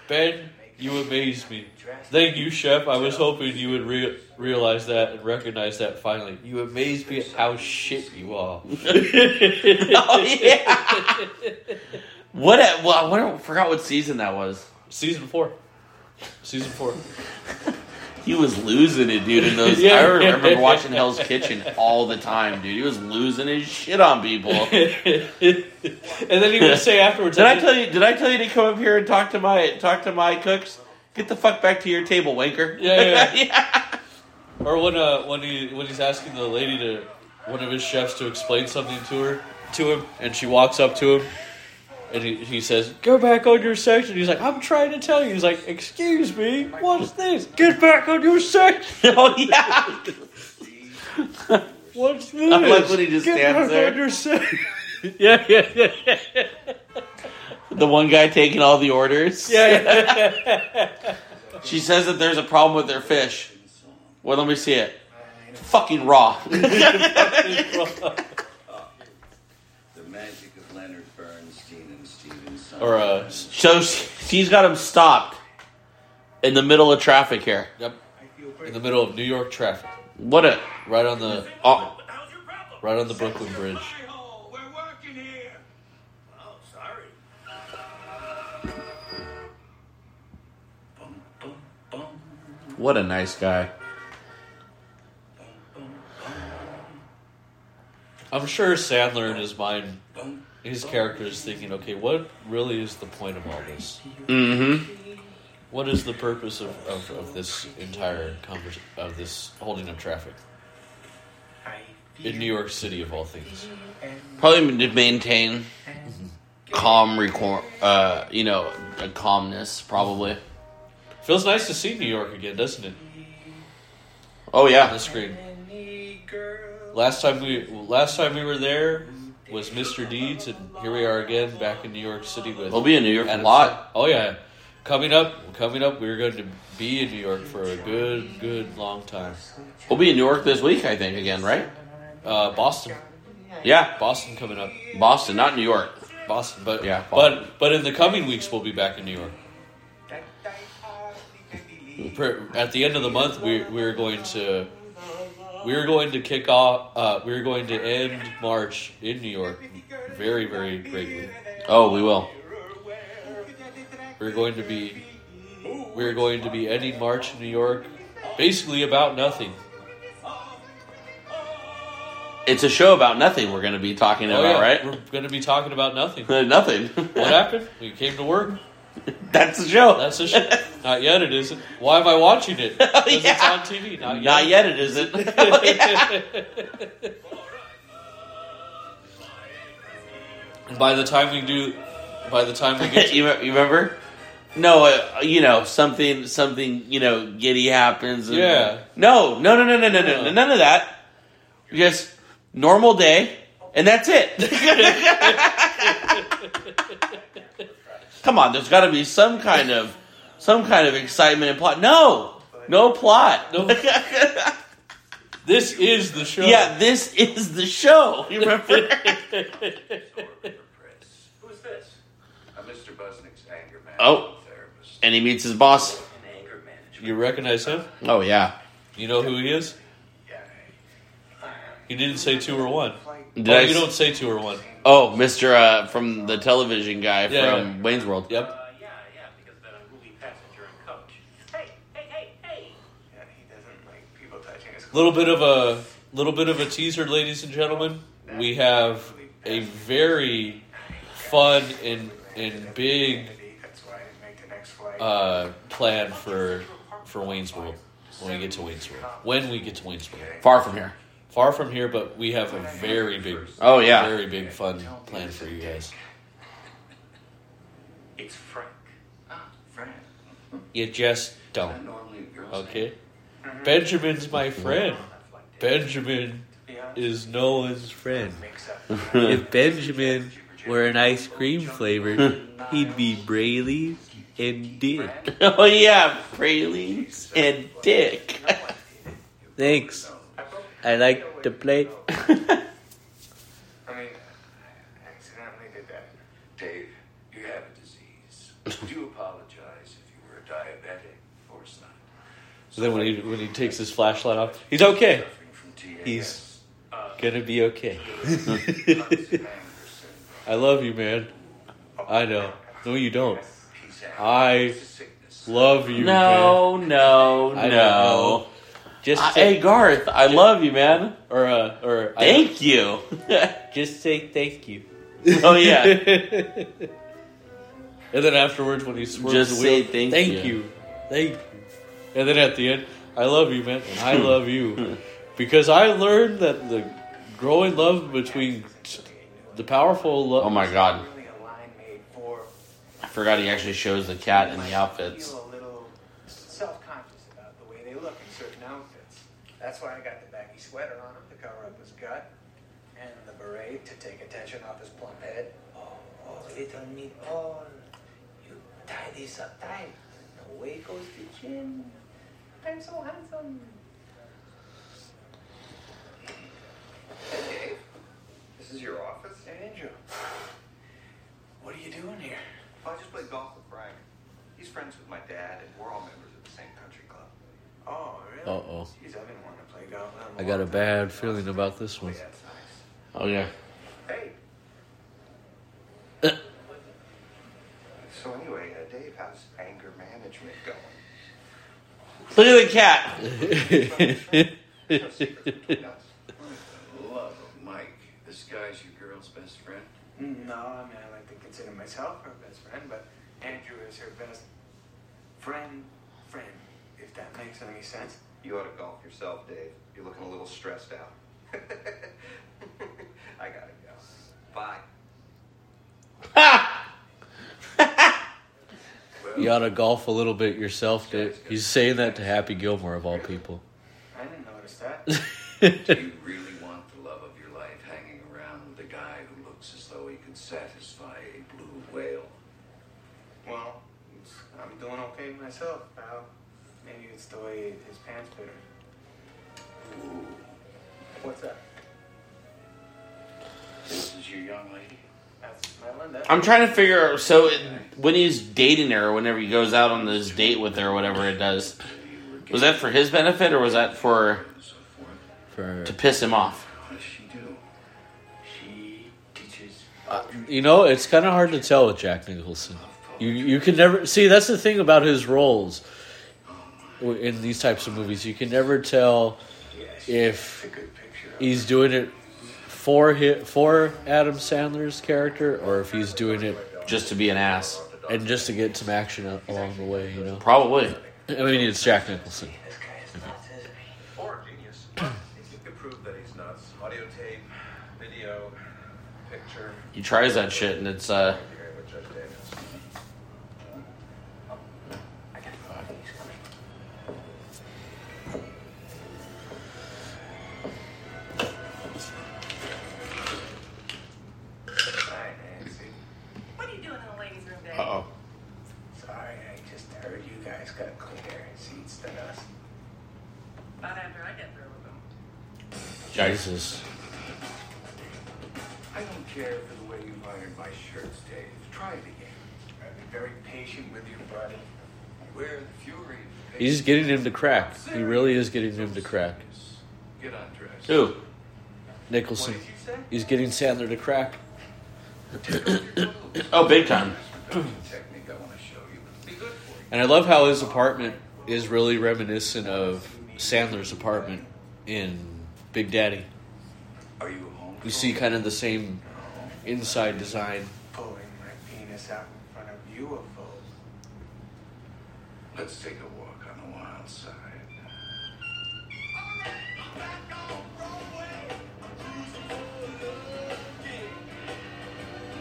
Ben, you amaze me. Thank you, Chef. I was hoping you would re- realize that and recognize that finally. You amaze me at how shit you are. oh yeah. What? A, well, I wonder, forgot what season that was. Season four. Season four. He was losing it, dude. In those, Yeah. I remember watching Hell's Kitchen all the time, dude. He was losing his shit on people. and then he would say afterwards, Did I tell you? Did I tell you to come up here and talk to my talk to my cooks? Get the fuck back to your table, wanker. Yeah, Yeah, yeah. Or when uh when he when he's asking the lady to one of his chefs to explain something to her to him, and she walks up to him, and he, he says, "Go back on your section." He's like, "I'm trying to tell you." He's like, "Excuse me, what's this? Get back on your section." oh yeah. What's this? I like when he just Get stands back there. on your section. yeah, yeah, yeah. The one guy taking all the orders. Yeah, yeah. She says that there's a problem with their fish. Well, let me see it. Fucking raw. The magic Or uh, so she's got him stopped in the middle of traffic here. Yep. In the middle of New York traffic. What a right on the oh, right on the Brooklyn Bridge. what a nice guy. I'm sure Sandler in his mind, his character is thinking, okay, what really is the point of all this? Mm-hmm. What is the purpose of, of, of this entire conversation, of this holding of traffic? In New York City, of all things. Probably to maintain calm, record, uh, you know, a calmness. Probably. Feels nice to see New York again, doesn't it? Oh yeah, On the screen. Last time we last time we were there was Mr. Deeds, and here we are again back in New York City with. We'll be in New York a Adam lot. Oh yeah, coming up, coming up. We're going to be in New York for a good, good long time. We'll be in New York this week, I think, again, right? Uh, Boston, Yeah, Boston coming up. Boston, not New York. Boston, but Yeah, Boston. but but in the coming weeks we'll be back in New York. At the end of the month, we we're going to we're going to kick off. Uh, we're going to end March in New York, very very greatly. Oh, we will. We're going to be we're going to be ending March in New York, basically about nothing. It's a show about nothing. We're going to be talking Oh, about, yeah, right? We're going to be talking about nothing. nothing. What happened? We came to work. That's the show. That's a sh- not yet. It isn't. Why am I watching it? 'Cause it's yeah. on TV. Not yet. Not yet. It isn't. And by the time we do, by the time we get to, you, you remember? No, uh, you know something. Something you know giddy happens. and- Yeah. No, no, no, no, no, no, no, No. none of that. Just normal day, and that's it. Come on, there's got to be some kind of some kind of excitement and plot. No, no plot. No. this is the show. Yeah, this is the show. You remember? Who's this? Uh, Mr. Buznik's anger management Oh. therapist. and he meets his boss. You recognize him? Oh yeah. You know who he is? He didn't say two or one. Did oh, I you s- don't say two or one. Oh, Mister uh, from the television guy Yeah, from yeah. Wayne's World. Yep. yeah, yeah, because of that unruly passenger and coach. Hey, hey, hey, hey! Yeah, he doesn't like people touching his Little bit of a little bit of a teaser, ladies and gentlemen. We have a very fun and and big That's why I didn't make the next flight. uh, plan for for Wayne's World when we get to Wayne's World. When we get to Wayne's World. Far from here. Far from here, but we have a very big, Oh, yeah. very big fun plan for you guys. It's Frank. Ah, Fran. You just don't. normally a girl's Okay. Benjamin's my friend. Benjamin is no one's friend. If Benjamin were an ice cream flavor, he'd be Brayley and Dick. oh yeah, pralines and dick. Thanks. I like to play. I mean, I accidentally did that. Dave, you have a disease. Would you apologize if you were a diabetic? Of course not. So then when he when he takes his flashlight off, he's okay. Suffering from TAS. He's uh, gonna be okay. I love you, man. I know. No, you don't. I love you. No, man. no, I no. Just Uh, say- hey Garth, I love you, man. Or uh, or I- Thank you. just say thank you. Oh, yeah. and then afterwards, when he swerves Just say wheel, thank thank you. you, thank you. And then at the end, I love you, man, and I love you, because I learned that the growing love between the powerful love. Oh my god. Really a line made for I forgot he actually shows the cat in the outfits. feel a little self-conscious about the way they look in certain outfits. That's why I got the baggy sweater on him to cover up his gut, and the beret to take attention off his plump head. Oh, oh, little meatball, oh, you tie this up tight. Away goes the chin. I'm so handsome. Hey, Dave. This is your office? Hey, Andrew. What are you doing here? Oh, I just played golf with Frank. He's friends with my dad, and we're all members of the same country club. Oh, really? Uh oh. Jeez, I've been wanting to play golf. I got a bad feeling about this one. Oh yeah. Hey. So anyway, uh, Dave, how's anger management going? Look at the cat. Love of Mike. This guy's your girl's best friend. No, I mean, I like to consider myself her best friend, but Andrew is her best friend, friend, if that makes any sense. You ought to golf yourself, Dave. You're looking a little stressed out. I gotta go. Bye. You ought to golf a little bit yourself, Dave. He's saying that to Happy Gilmore of all people. I didn't notice that. Do you really want the love of your life hanging around with a guy who looks as though he could satisfy a blue whale? well, I'm doing okay myself, pal. Maybe it's the way his pants fit her. What's that? This is your young lady? That's my Linda. I'm trying to figure. Out. So it, when he's dating her, whenever he goes out on this date with her, or whatever it does, was that for his benefit, or was that for For to piss him off? What does she do? She teaches. Uh, you know, it's kind of hard to tell with Jack Nicholson. You you can never see. That's the thing about his roles in these types of movies. You can never tell if he's doing it for hi for Adam Sandler's character or if he's doing it just to be an ass and just to get some action a- along the way. You know, Probably. I mean, it's Jack Nicholson. Or a genius. you can prove that he's nuts. Audio tape, video, picture. He tries that shit, and it's uh. Jesus. I don't care for the way you iron my shirts, Dave. Try it again. I've been very patient with you, buddy. Where the fury. He's getting him to crack. He really is getting him to crack. Get undressed. Who? Nicholson. He's getting Sandler to crack. Oh, big time. Technique I want to show you. Be good for you. And I love how his apartment is really reminiscent of Sandler's apartment in Big Daddy. Are you home? You see kind of the same inside design. Pulling my penis out in front of you, a. Let's take a walk on the wild side.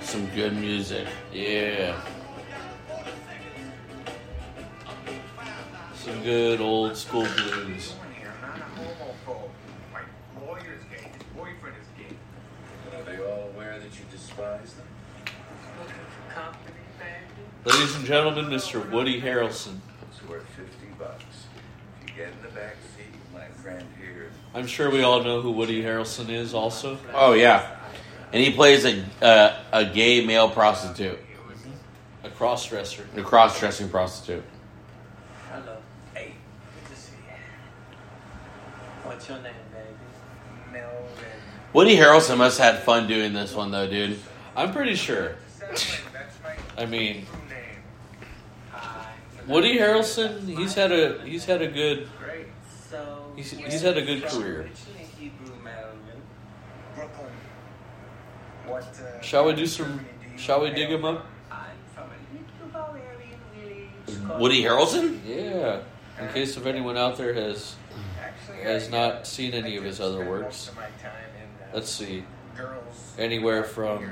Some good music. Yeah. Some good old school blues. Here, I'm not a homophobe. My lawyer's gay. His boyfriend is gay. Are they all aware that you despise them? Ladies and gentlemen, Mr. Woody Harrelson. It's worth 50 bucks. If you get in the back seat with my friend here, I'm sure we all know who Woody Harrelson is also. Oh yeah, and he plays a uh, a gay male prostitute, A cross-dresser. a cross-dressing prostitute. Hello. Hey, good to see you. What's your name, baby? Melvin. Woody Harrelson must have had fun doing this one though, dude. I'm pretty sure. I mean, Woody Harrelson, he's had a he's had a good he's, he's had a good career. Shall we do some? Shall we dig him up? Woody Harrelson? Yeah. In case if anyone out there has has not seen any of his other works, most of my time in, let's see. girls Anywhere from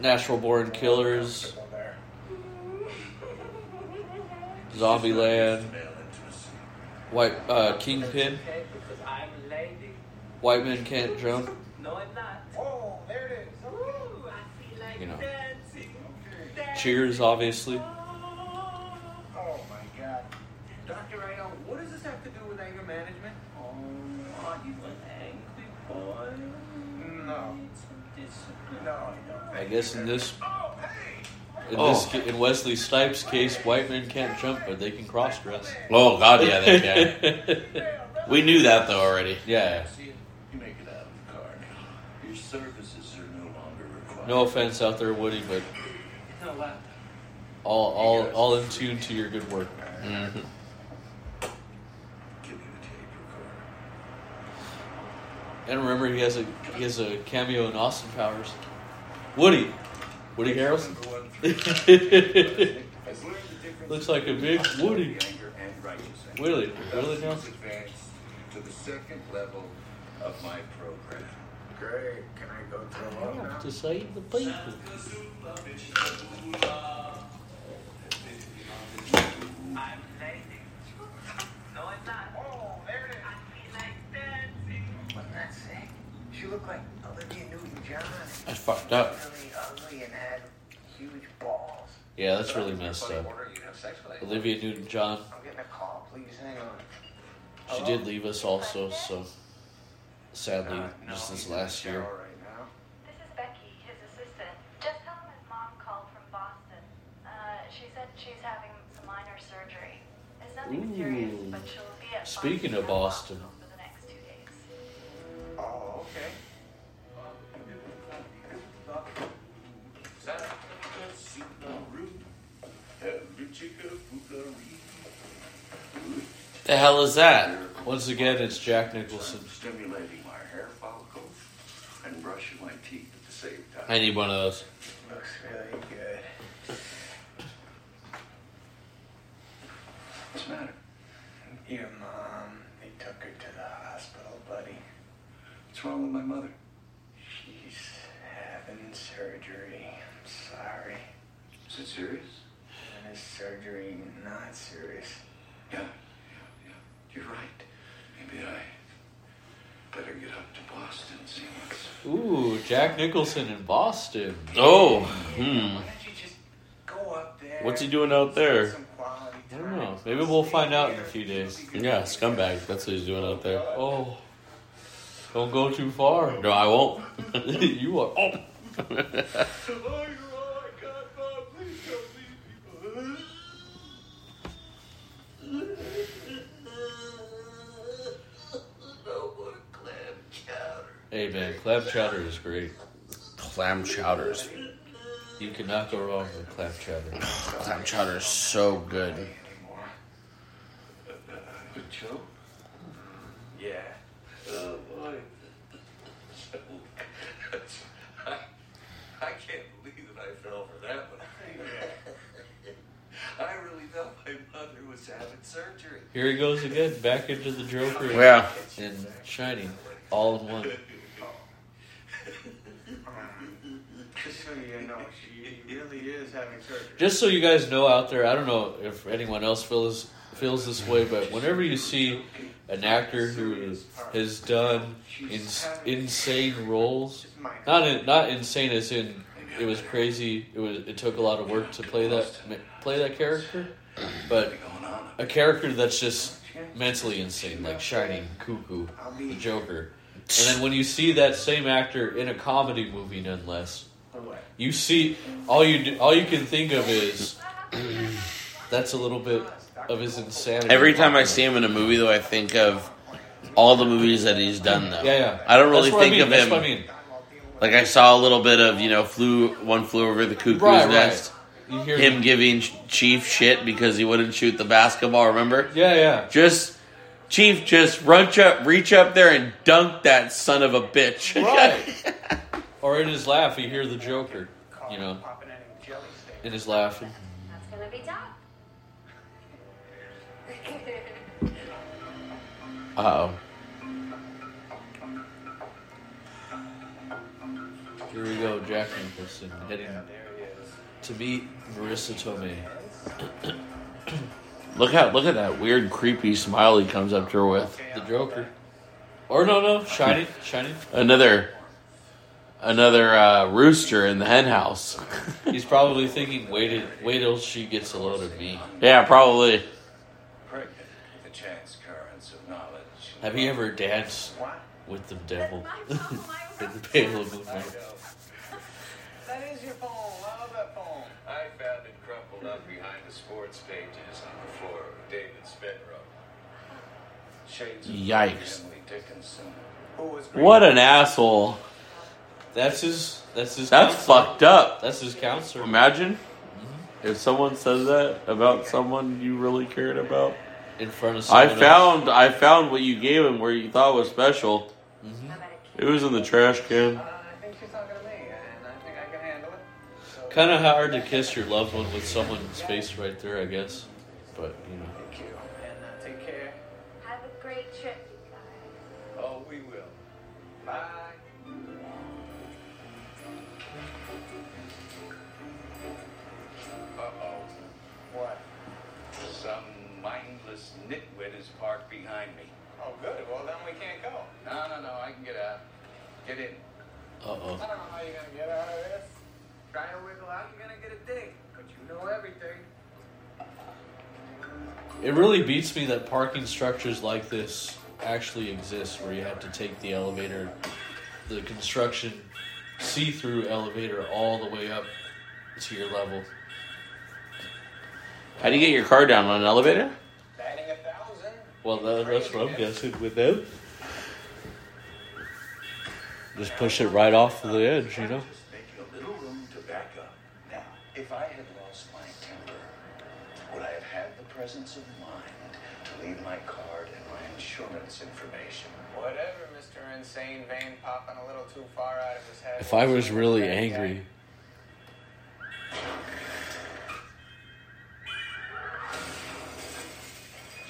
Natural Born Killers, there. Zombieland, White uh, Kingpin, Okay, because I'm a lady. White Men Can't Jump. No, I'm not. Oh, there it is. Ooh, I feel like You know. dancing. Cheers, obviously. Oh my God. Dr. Io, what does this have to do with anger management? Oh, are you an angry boy? No. Need some discipline. No, I guess in this in Oh. this in Wesley Snipes' case, white men can't jump, but they can cross dress. Oh God, yeah, they can. we knew that though already. yeah. See, you make it out of the car now. Your services are no longer required. No offense out there, Woody, but You know what? all all all in tune to your good work. Mhm. Give me the tape recorder. And remember, he has a he has a cameo in Austin Powers. Woody, Woody Harrelson. Looks like a big Woody. Anger and righteousness. Really, really now. To the second level of my program. Great. Can I go throw up now? To save the people. I'm a lady. No, I'm not. She looked like Olivia Newton-John. That's fucked up. Really ugly and had huge balls. Yeah, that's really messed up. You have Olivia Newton-John. I'm getting a call. Please hang on. She did leave us also, so sadly, Uh, no, just this he's in the last year. Right now. This is Becky, his assistant. Just tell him his mom called from Boston. Uh, she said she's having some minor surgery. It's nothing serious, Ooh. but she'll be at Speaking of Boston, The hell is that? once again, it's Jack Nicholson. Stimulating my hair follicles and brushing my teeth at the same time. I need one of those. Looks really good. What's the matter? Your mom, they took her to the hospital, buddy. What's wrong with my mother? She's having surgery. I'm sorry. Is it serious? And is surgery not serious? Yeah, yeah, yeah. You're right. Maybe I better get up to Boston and see what's. Ooh, Jack Nicholson in Boston. Oh, hmm. Why don't you just go up there? What's he doing out there? I don't know. Maybe we'll find out in a few days. Yeah, scumbag. That's what he's doing out there. Oh, don't go too far. No, I won't. you are. Oh. Hey man, clam chowder is great. Clam chowders. You cannot go wrong with clam chowder. Clam chowder is so good. Good show? Yeah. Oh boy. I, I can't believe that I fell for that one. I really thought my mother was having surgery. Here he goes again, back into the Joker. Yeah. And Shining, all in one. Just so Just so you guys know out there, I don't know if anyone else feels feels this way, but whenever you see an actor who has done ins- insane roles, not in, not insane as in it was crazy, it was it took a lot of work to play that play that character, but a character that's just mentally insane, like Shining, Cuckoo, the Joker, and then when you see that same actor in a comedy movie, nonetheless, you see all you do, all you can think of is that's a little bit of his insanity. Every time I see him in a movie, though, I think of all the movies that he's done. Though, Yeah, yeah. I don't really what I think mean, of that's him. I mean. Like I saw a little bit of you know, flew one flew over the cuckoo's Right, right. nest. hear him giving Chief shit because he wouldn't shoot the basketball. Remember? Yeah, yeah. Just Chief, just reach up, reach up there and dunk that son of a bitch. Right. Or in his laugh, you hear the Joker. You know, in his laughing. That's gonna be tough. Uh oh. Here we go, Jack Nicholson heading to meet Marisa Tomei. Look at look at that weird, creepy smile he comes up to her with. The Joker. Or no, no, Shining, Shining. Another, another uh, rooster in the hen house. He's probably thinking, wait, it, wait till she gets a load of me. yeah, probably. The chance currents of knowledge. Have you ever danced with the devil in the pale of moonlight? That is your phone. I that phone. I found it crumpled up behind the sports pages on the floor of David's bedroom. Shades Yikes. Emily Dickinson. Who was What an asshole. That's his. That's his. That's counselor. fucked up. That's his counselor. Imagine if someone says that about someone you really cared about. in front of. I someone found I found what you gave him where you thought was special. Mm-hmm. It was in the trash can. I think she's talking to me, and I think I can handle it. Kind of hard to kiss your loved one with someone's face right there, I guess. But you know. Get in. Uh I oh. don't know how you're gonna get out of this. Try to wiggle out, you're gonna get a dig. But you know everything. It really beats me that parking structures like this actually exist, where you have to take the elevator, the construction see-through elevator, all the way up to your level. How do you get your car down on an elevator? Batting a thousand. Well, that, that's what I'm guessing with them. Just push it right off the edge, you know. Just make a little room to back up. Now, if I had lost my temper, would I have had the presence of mind to leave my card and my insurance information? Whatever, Mr. Insane Vein popping a little too far out of his head. If I was really angry,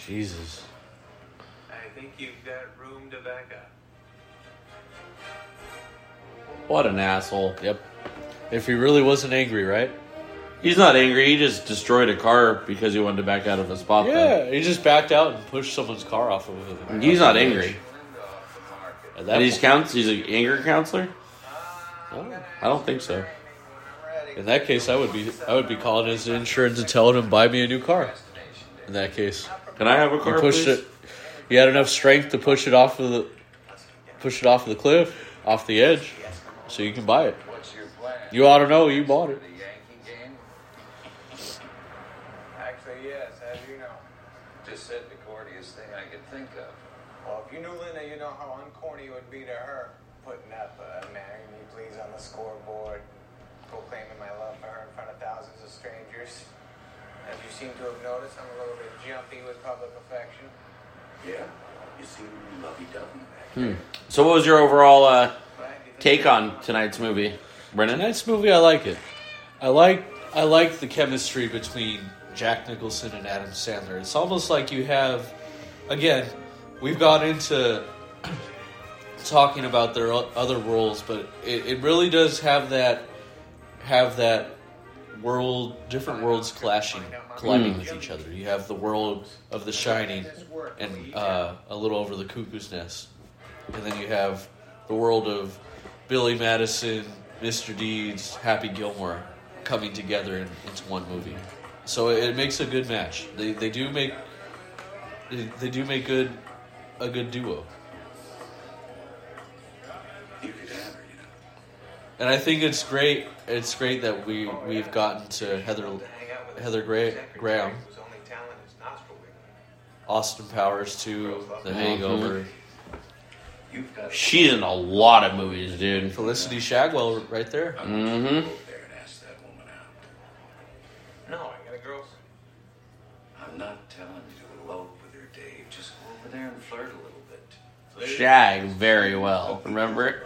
Jesus. I think you've got room to back up. What an asshole. Yep. If he really wasn't angry, right? He's not angry. He just destroyed a car because he wanted to back out of a spot. Yeah, he just backed out and pushed someone's car off of it. Then. He's not angry. At that And he's counts. He's an anger counselor. Oh. I don't think so. In that case, I would be I would be calling his insurance and telling him buy me a new car. In that case, Can I have a car? you pushed please? it. You had enough strength to push it off of the push it off of the cliff, off the edge, so you can buy it. What's your plan? You ought to know you bought it. The Yankee game? Actually, yes, as you know. Just said the cordiest thing I could think of. Well, if you knew Linda, you know how uncorny it would be to her putting up uh, "Marry Me Please" on the scoreboard, proclaiming my love for her in front of thousands of strangers. As you seem to have noticed, I'm a little bit jumpy with public affection. Yeah? You seem lovey-dovey back Hmm. So, what was your overall uh, take on tonight's movie, Brendan? Tonight's movie, I like it. I like I like the chemistry between Jack Nicholson and Adam Sandler. It's almost like you have, again, we've got into talking about their other roles, but it, it really does have that have that world, different worlds clashing, colliding Mm. with each other. You have the world of The Shining and uh, a little over the Cuckoo's Nest, and then you have the world of Billy Madison, Mr. Deeds, Happy Gilmore coming together in, into one movie. So it, it makes a good match. They they do make they, they do make good a good duo. You could have her, you know. And I think it's great. It's great that we we've gotten to Heather Heather Gra- Graham, Whose only talent is nostril wiggling. Austin Powers to The uh-huh. Hangover, You've got She's in a lot of movies, dude. Felicity Shagwell right there. Mm-hmm. there and ask that woman out. I'm not telling you to elope with her, Dave. Just go over there and flirt a little bit. Shag very well. Remember? it.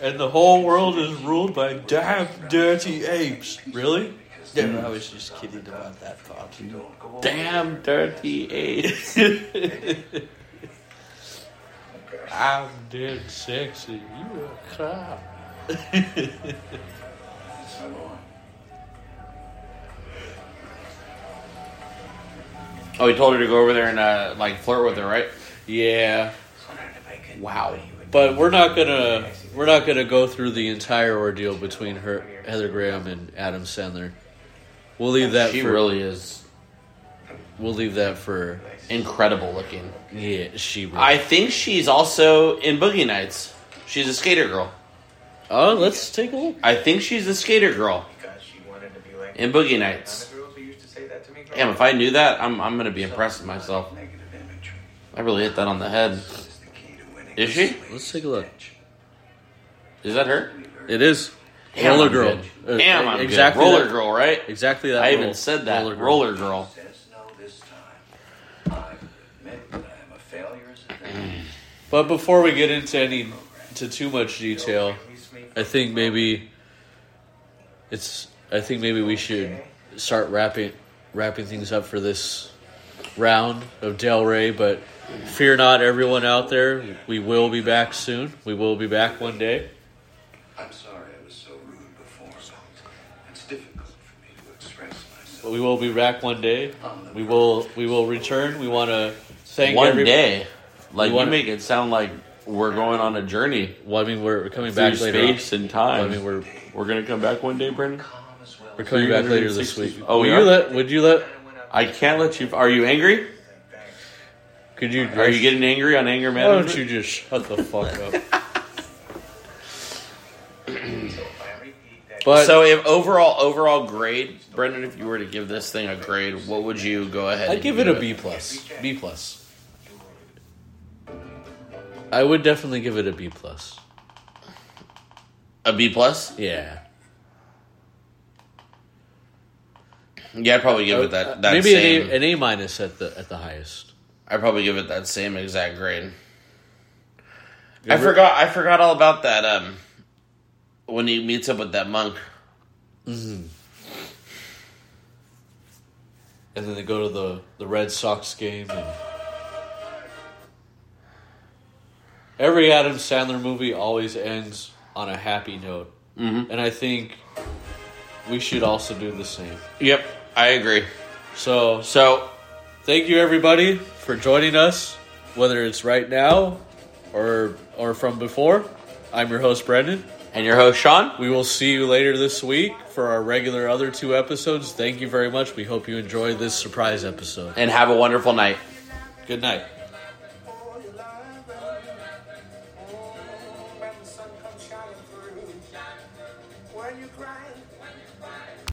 And the whole world is ruled by damn dirty apes. Really? Yeah, I was just kidding about that thought. Damn dirty apes. I'm dead sexy. You a cop. Oh, he told her to go over there and uh, like flirt with her, right? Yeah. Wow. But we're not gonna we're not gonna go through the entire ordeal between her Heather Graham and Adam Sandler. We'll leave that. She for, really is We'll leave that for. Incredible looking. Yeah, she. Really, I think she's also in Boogie Nights. She's a skater girl. Oh, let's take a look. I think she's a skater girl Because she wanted to be like in Boogie Nights. the girls who used to say that to me. Damn, if I knew that, I'm I'm gonna be impressed with myself. I really hit that on the head. Is she? Let's take a look. Is that her? It is. Damn, Roller I'm girl. good. Uh, Damn, I'm exactly good. Roller that- girl, right? Exactly that. I role. even said that. Roller Roller girl. girl. Says no this time. I admit that I am a failure as a dad. But before we get into any to too much detail, I think maybe it's. I think maybe we should start wrapping wrapping things up for this round of Del Rey. But fear not, everyone out there. We will be back soon. We will be back one day. I'm sorry I was so rude before. It's difficult for me to express myself. But we will be back one day. We will. We will return. We want to thank One every- day. Like you wanna- make it sound like we're going on a journey. Well, I mean, we're coming back later. on. space and time. I mean, we're we're gonna come back one day, Brendan. we're coming back later this week. Oh, would you let? Would you let? I can't let you. Are you angry? Could you? Are you getting angry on anger Why don't management? you just shut the fuck up? But so, if overall overall grade, Brendan, if you were to give this thing a grade, what would you go ahead? I'd give it a B plus. B plus. I would definitely give it a B plus. A B plus? Yeah. Yeah, I'd probably give it that. that Maybe same, an A, an A minus at the at the highest. I'd probably give it that same exact grade. I forgot. I forgot all about that. Um, when he meets up with that monk. Mm-hmm. And then they go to the the Red Sox game. And every Adam Sandler movie always ends on a happy note, Mhm. and I think we should also do the same. Yep, I agree. So, so thank you everybody for joining us, whether it's right now or or from before. I'm your host Brendan, and your host Sean. We will see you later this week for our regular other two episodes. Thank you very much. We hope you enjoyed this surprise episode. And have a wonderful night. Good night.